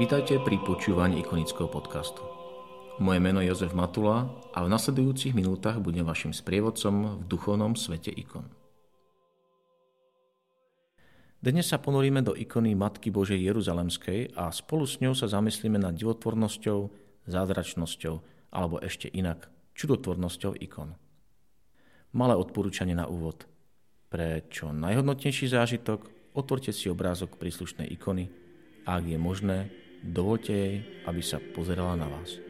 Vítajte pri počúvaní ikonického podcastu. Moje meno je Jozef Matula a v nasledujúcich minútach budem vašim sprievodcom v duchovnom svete ikon. Dnes sa ponoríme do ikony Matky Božej Jeruzalemskej a spolu s ňou sa zamyslíme nad divotvornosťou, zázračnosťou alebo ešte inak čudotvornosťou ikon. Malé odporúčanie na úvod. Pre čo najhodnotnejší zážitok otvorte si obrázok príslušnej ikony a ak je možné, Dovolte jej, aby sa pozerala na vás.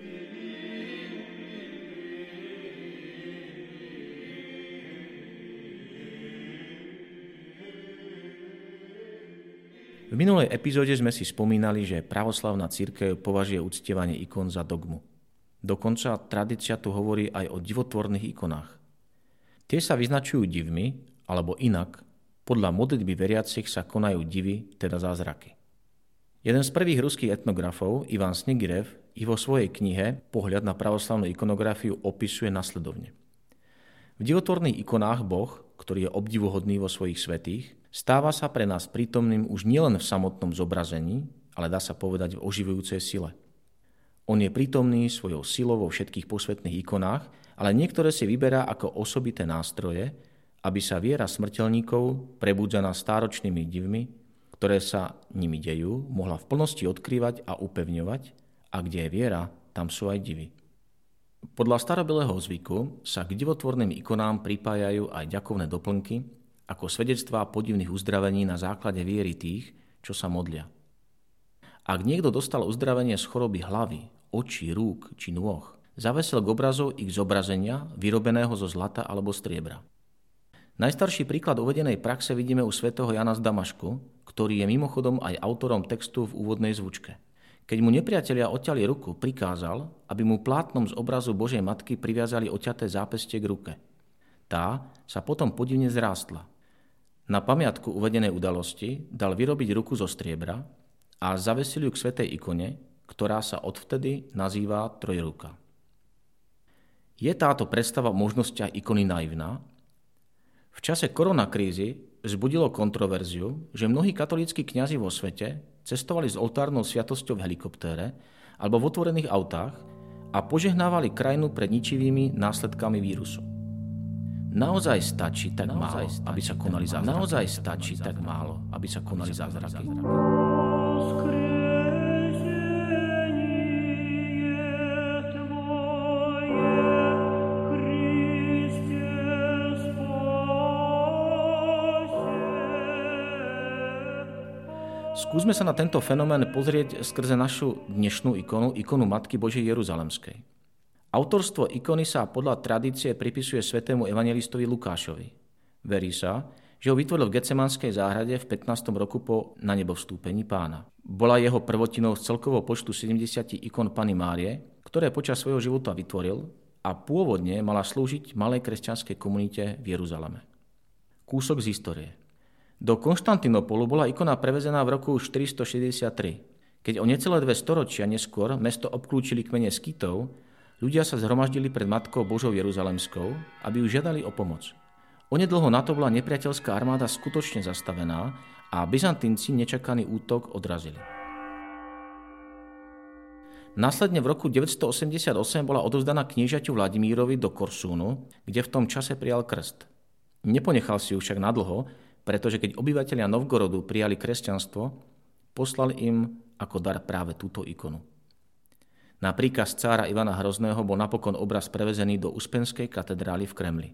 V minulej epizóde sme si spomínali, že pravoslavná církev považuje uctievanie ikon za dogmu. Dokonca tradícia tu hovorí aj o divotvorných ikonách. Tie sa vyznačujú divmi, alebo inak, podľa modlitby veriacich sa konajú divy, teda zázraky. Jeden z prvých ruských etnografov, Ivan Snigirev, i vo svojej knihe Pohľad na pravoslavnú ikonografiu opisuje nasledovne. V divotvorných ikonách Boh, ktorý je obdivuhodný vo svojich svetých, stáva sa pre nás prítomným už nielen v samotnom zobrazení, ale dá sa povedať v oživujúcej sile. On je prítomný svojou silou vo všetkých posvetných ikonách, ale niektoré si vyberá ako osobité nástroje, aby sa viera smrteľníkov, prebudzaná stáročnými divmi, ktoré sa nimi dejú, mohla v plnosti odkrývať a upevňovať a kde je viera, tam sú aj divy. Podľa starobilého zvyku sa k divotvorným ikonám pripájajú aj ďakovné doplnky ako svedectvá podivných uzdravení na základe viery tých, čo sa modlia. Ak niekto dostal uzdravenie z choroby hlavy, očí, rúk či nôh, zavesel k obrazov ich zobrazenia vyrobeného zo zlata alebo striebra. Najstarší príklad uvedenej praxe vidíme u svätého Jana z Damašku, ktorý je mimochodom aj autorom textu v úvodnej zvučke. Keď mu nepriatelia odťali ruku, prikázal, aby mu plátnom z obrazu Božej Matky priviazali oťaté zápestie k ruke. Tá sa potom podivne zrástla. Na pamiatku uvedenej udalosti dal vyrobiť ruku zo striebra a zavesil ju k svetej ikone, ktorá sa odvtedy nazýva Trojruka. Je táto predstava o ikony naivná, v čase koronakrízy vzbudilo kontroverziu, že mnohí katolíckí kňazi vo svete cestovali s oltárnou sviatosťou v helikoptére alebo v otvorených autách a požehnávali krajinu pred ničivými následkami vírusu. Naozaj stačí tak málo, aby sa konali zázraky. Naozaj stačí tak málo, aby sa konali zázraky. Skúsme sa na tento fenomén pozrieť skrze našu dnešnú ikonu, ikonu Matky Božej Jeruzalemskej. Autorstvo ikony sa podľa tradície pripisuje svetému evangelistovi Lukášovi. Verí sa, že ho vytvoril v Gecemanskej záhrade v 15. roku po na nebo vstúpení pána. Bola jeho prvotinou z celkového počtu 70 ikon Pany Márie, ktoré počas svojho života vytvoril a pôvodne mala slúžiť malej kresťanskej komunite v Jeruzaleme. Kúsok z histórie. Do Konštantinopolu bola ikona prevezená v roku 463. Keď o necelé dve storočia neskôr mesto obklúčili kmene Skitov, ľudia sa zhromaždili pred Matkou Božou Jeruzalemskou, aby ju žiadali o pomoc. Onedlho na to bola nepriateľská armáda skutočne zastavená a Byzantínci nečakaný útok odrazili. Následne v roku 988 bola odovzdaná kniežaťu Vladimírovi do Korsúnu, kde v tom čase prijal krst. Neponechal si ju však nadlho, pretože keď obyvateľia Novgorodu prijali kresťanstvo, poslal im ako dar práve túto ikonu. Na príkaz cára Ivana Hrozného bol napokon obraz prevezený do Uspenskej katedrály v Kremli.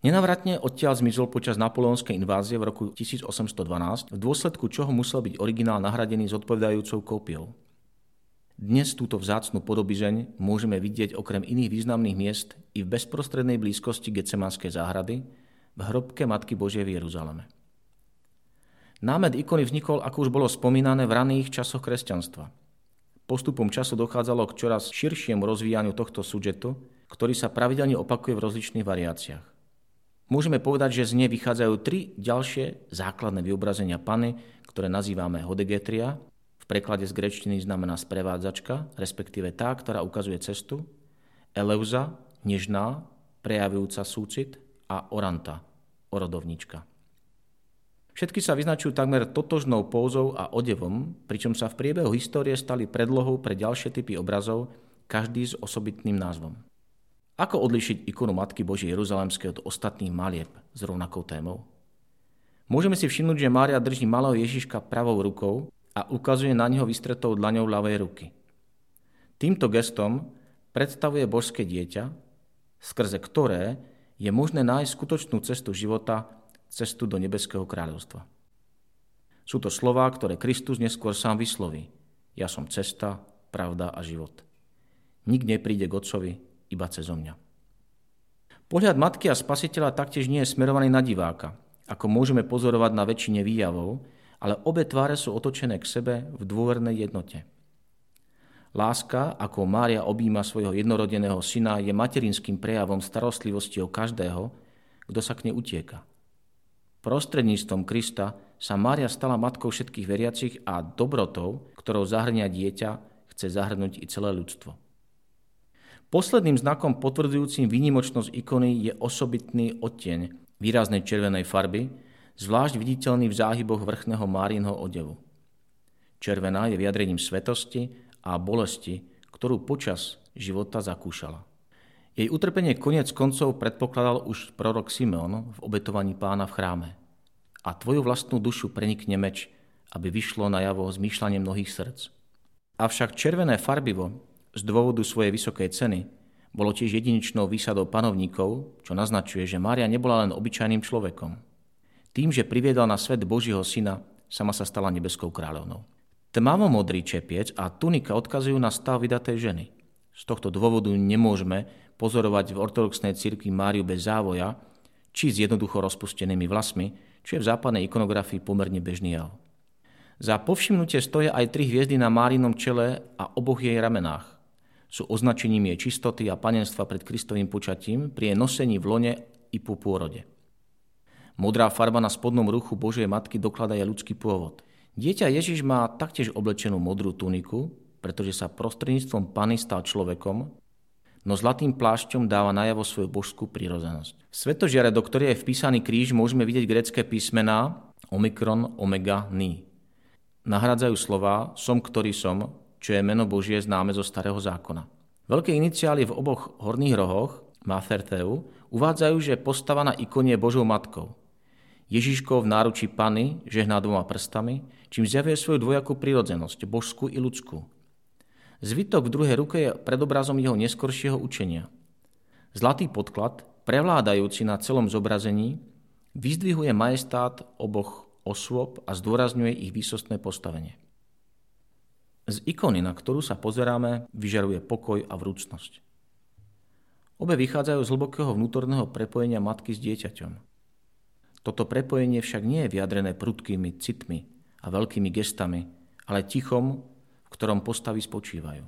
Nenavratne odtiaľ zmizol počas napoleonskej invázie v roku 1812, v dôsledku čoho musel byť originál nahradený s odpovedajúcou kópiou. Dnes túto vzácnu podobizeň môžeme vidieť okrem iných významných miest i v bezprostrednej blízkosti Getsemanskej záhrady, v hrobke Matky Božej v Jeruzaleme. Námed ikony vznikol, ako už bolo spomínané, v raných časoch kresťanstva. Postupom času dochádzalo k čoraz širšiemu rozvíjaniu tohto subjektu, ktorý sa pravidelne opakuje v rozličných variáciách. Môžeme povedať, že z nej vychádzajú tri ďalšie základné vyobrazenia Pany, ktoré nazývame hodegetria, v preklade z grečtiny znamená sprevádzačka, respektíve tá, ktorá ukazuje cestu, eleuza, nežná, prejavujúca súcit a oranta, orodovnička. Všetky sa vyznačujú takmer totožnou pózou a odevom, pričom sa v priebehu histórie stali predlohou pre ďalšie typy obrazov, každý s osobitným názvom. Ako odlišiť ikonu Matky Božej Jeruzalemskej od ostatných malieb s rovnakou témou? Môžeme si všimnúť, že Mária drží malého Ježiška pravou rukou a ukazuje na neho vystretou dlaňou ľavej ruky. Týmto gestom predstavuje božské dieťa, skrze ktoré je možné nájsť skutočnú cestu života cestu do nebeského kráľovstva. Sú to slová, ktoré Kristus neskôr sám vysloví. Ja som cesta, pravda a život. Nik nepríde k Otcovi iba cez mňa. Pohľad Matky a Spasiteľa taktiež nie je smerovaný na diváka, ako môžeme pozorovať na väčšine výjavov, ale obe tváre sú otočené k sebe v dôvernej jednote. Láska, ako Mária objíma svojho jednorodeného syna, je materinským prejavom starostlivosti o každého, kto sa k nej utieka. Prostredníctvom Krista sa Mária stala matkou všetkých veriacich a dobrotou, ktorou zahrňa dieťa, chce zahrnúť i celé ľudstvo. Posledným znakom potvrdzujúcim výnimočnosť ikony je osobitný odtieň výraznej červenej farby, zvlášť viditeľný v záhyboch vrchného Márinho odevu. Červená je vyjadrením svetosti a bolesti, ktorú počas života zakúšala. Jej utrpenie konec koncov predpokladal už prorok Simeon v obetovaní pána v chráme. A tvoju vlastnú dušu prenikne meč, aby vyšlo najavo zmýšľanie mnohých srdc. Avšak červené farbivo z dôvodu svojej vysokej ceny bolo tiež jedinečnou výsadou panovníkov, čo naznačuje, že Mária nebola len obyčajným človekom. Tým, že priviedla na svet Božího syna, sama sa stala nebeskou kráľovnou. Tmavo-modrý čepiec a tunika odkazujú na stav vydatej ženy. Z tohto dôvodu nemôžeme pozorovať v ortodoxnej cirkvi Máriu bez závoja, či s jednoducho rozpustenými vlasmi, čo je v západnej ikonografii pomerne bežný jav. Za povšimnutie stoja aj tri hviezdy na Márinom čele a oboch jej ramenách. Sú označením jej čistoty a panenstva pred Kristovým počatím pri jej nosení v lone i po pôrode. Modrá farba na spodnom ruchu Božej Matky dokladá jej ľudský pôvod. Dieťa Ježiš má taktiež oblečenú modrú tuniku, pretože sa prostredníctvom Pany stal človekom no zlatým plášťom dáva najavo svoju božskú prírodzenosť. V svetožiare, do ktorej je vpísaný kríž, môžeme vidieť grecké písmená omikron, omega, ni. Nahradzajú slova som, ktorý som, čo je meno Božie známe zo starého zákona. Veľké iniciály v oboch horných rohoch, Maferteu, uvádzajú, že postava na ikone je Božou matkou. Ježiško v náručí Pany žehná dvoma prstami, čím zjavuje svoju dvojakú prírodzenosť, božskú i ľudskú. Zvytok v druhej ruke je predobrazom jeho neskoršieho učenia. Zlatý podklad, prevládajúci na celom zobrazení, vyzdvihuje majestát oboch osôb a zdôrazňuje ich výsostné postavenie. Z ikony, na ktorú sa pozeráme, vyžaruje pokoj a vrúcnosť. Obe vychádzajú z hlbokého vnútorného prepojenia matky s dieťaťom. Toto prepojenie však nie je vyjadrené prudkými citmi a veľkými gestami, ale tichom, v ktorom postavy spočívajú.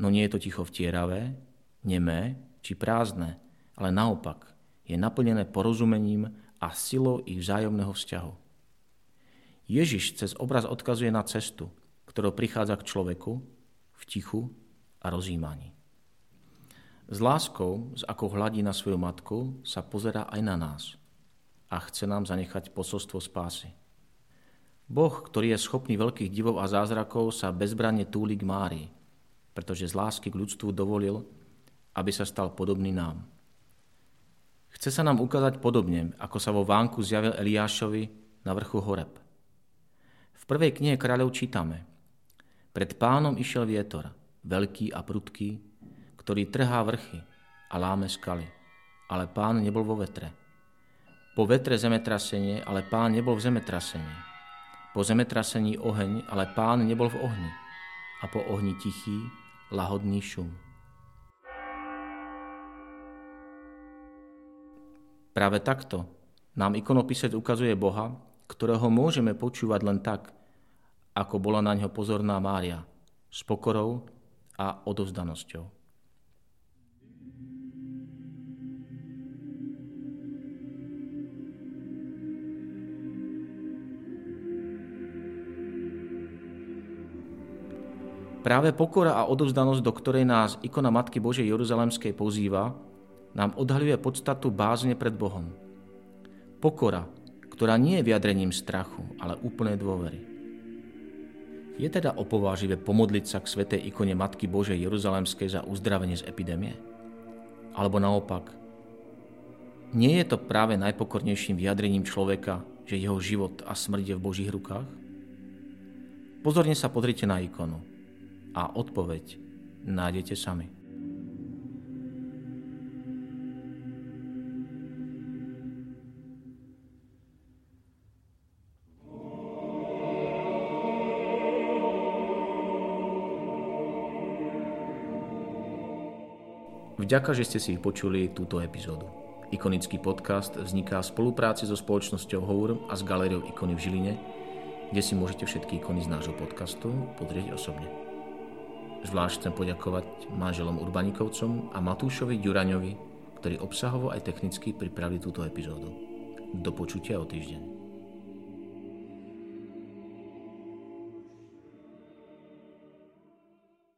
No nie je to ticho vtieravé, nemé či prázdne, ale naopak je naplnené porozumením a silou ich vzájomného vzťahu. Ježiš cez obraz odkazuje na cestu, ktorou prichádza k človeku v tichu a rozjímaní. S láskou, s akou hladí na svoju matku, sa pozerá aj na nás a chce nám zanechať posolstvo spásy. Boh, ktorý je schopný veľkých divov a zázrakov, sa bezbranne túli k Márii, pretože z lásky k ľudstvu dovolil, aby sa stal podobný nám. Chce sa nám ukázať podobne, ako sa vo vánku zjavil Eliášovi na vrchu Horeb. V prvej knihe kráľov čítame Pred pánom išiel vietor, veľký a prudký, ktorý trhá vrchy a láme skaly, ale pán nebol vo vetre. Po vetre zemetrasenie, ale pán nebol v zemetrasení po zemetrasení oheň, ale pán nebol v ohni. A po ohni tichý, lahodný šum. Práve takto nám ikonopisec ukazuje Boha, ktorého môžeme počúvať len tak, ako bola na ňo pozorná Mária, s pokorou a odovzdanosťou. Práve pokora a odovzdanosť, do ktorej nás ikona Matky Božej Jeruzalemskej pozýva, nám odhaľuje podstatu bázne pred Bohom. Pokora, ktorá nie je vyjadrením strachu, ale úplnej dôvery. Je teda opováživé pomodliť sa k svetej ikone Matky Božej Jeruzalemskej za uzdravenie z epidémie? Alebo naopak, nie je to práve najpokornejším vyjadrením človeka, že jeho život a smrť je v Božích rukách? Pozorne sa pozrite na ikonu a odpoveď nájdete sami. Vďaka, že ste si vypočuli túto epizódu. Ikonický podcast vzniká v spolupráci so spoločnosťou Hour a s galériou Ikony v Žiline, kde si môžete všetky ikony z nášho podcastu pozrieť osobne. Zvlášť chcem poďakovať manželom Urbanikovcom a Matúšovi Ďuraňovi, ktorí obsahovo aj technicky pripravili túto epizódu. Do počutia o týždeň.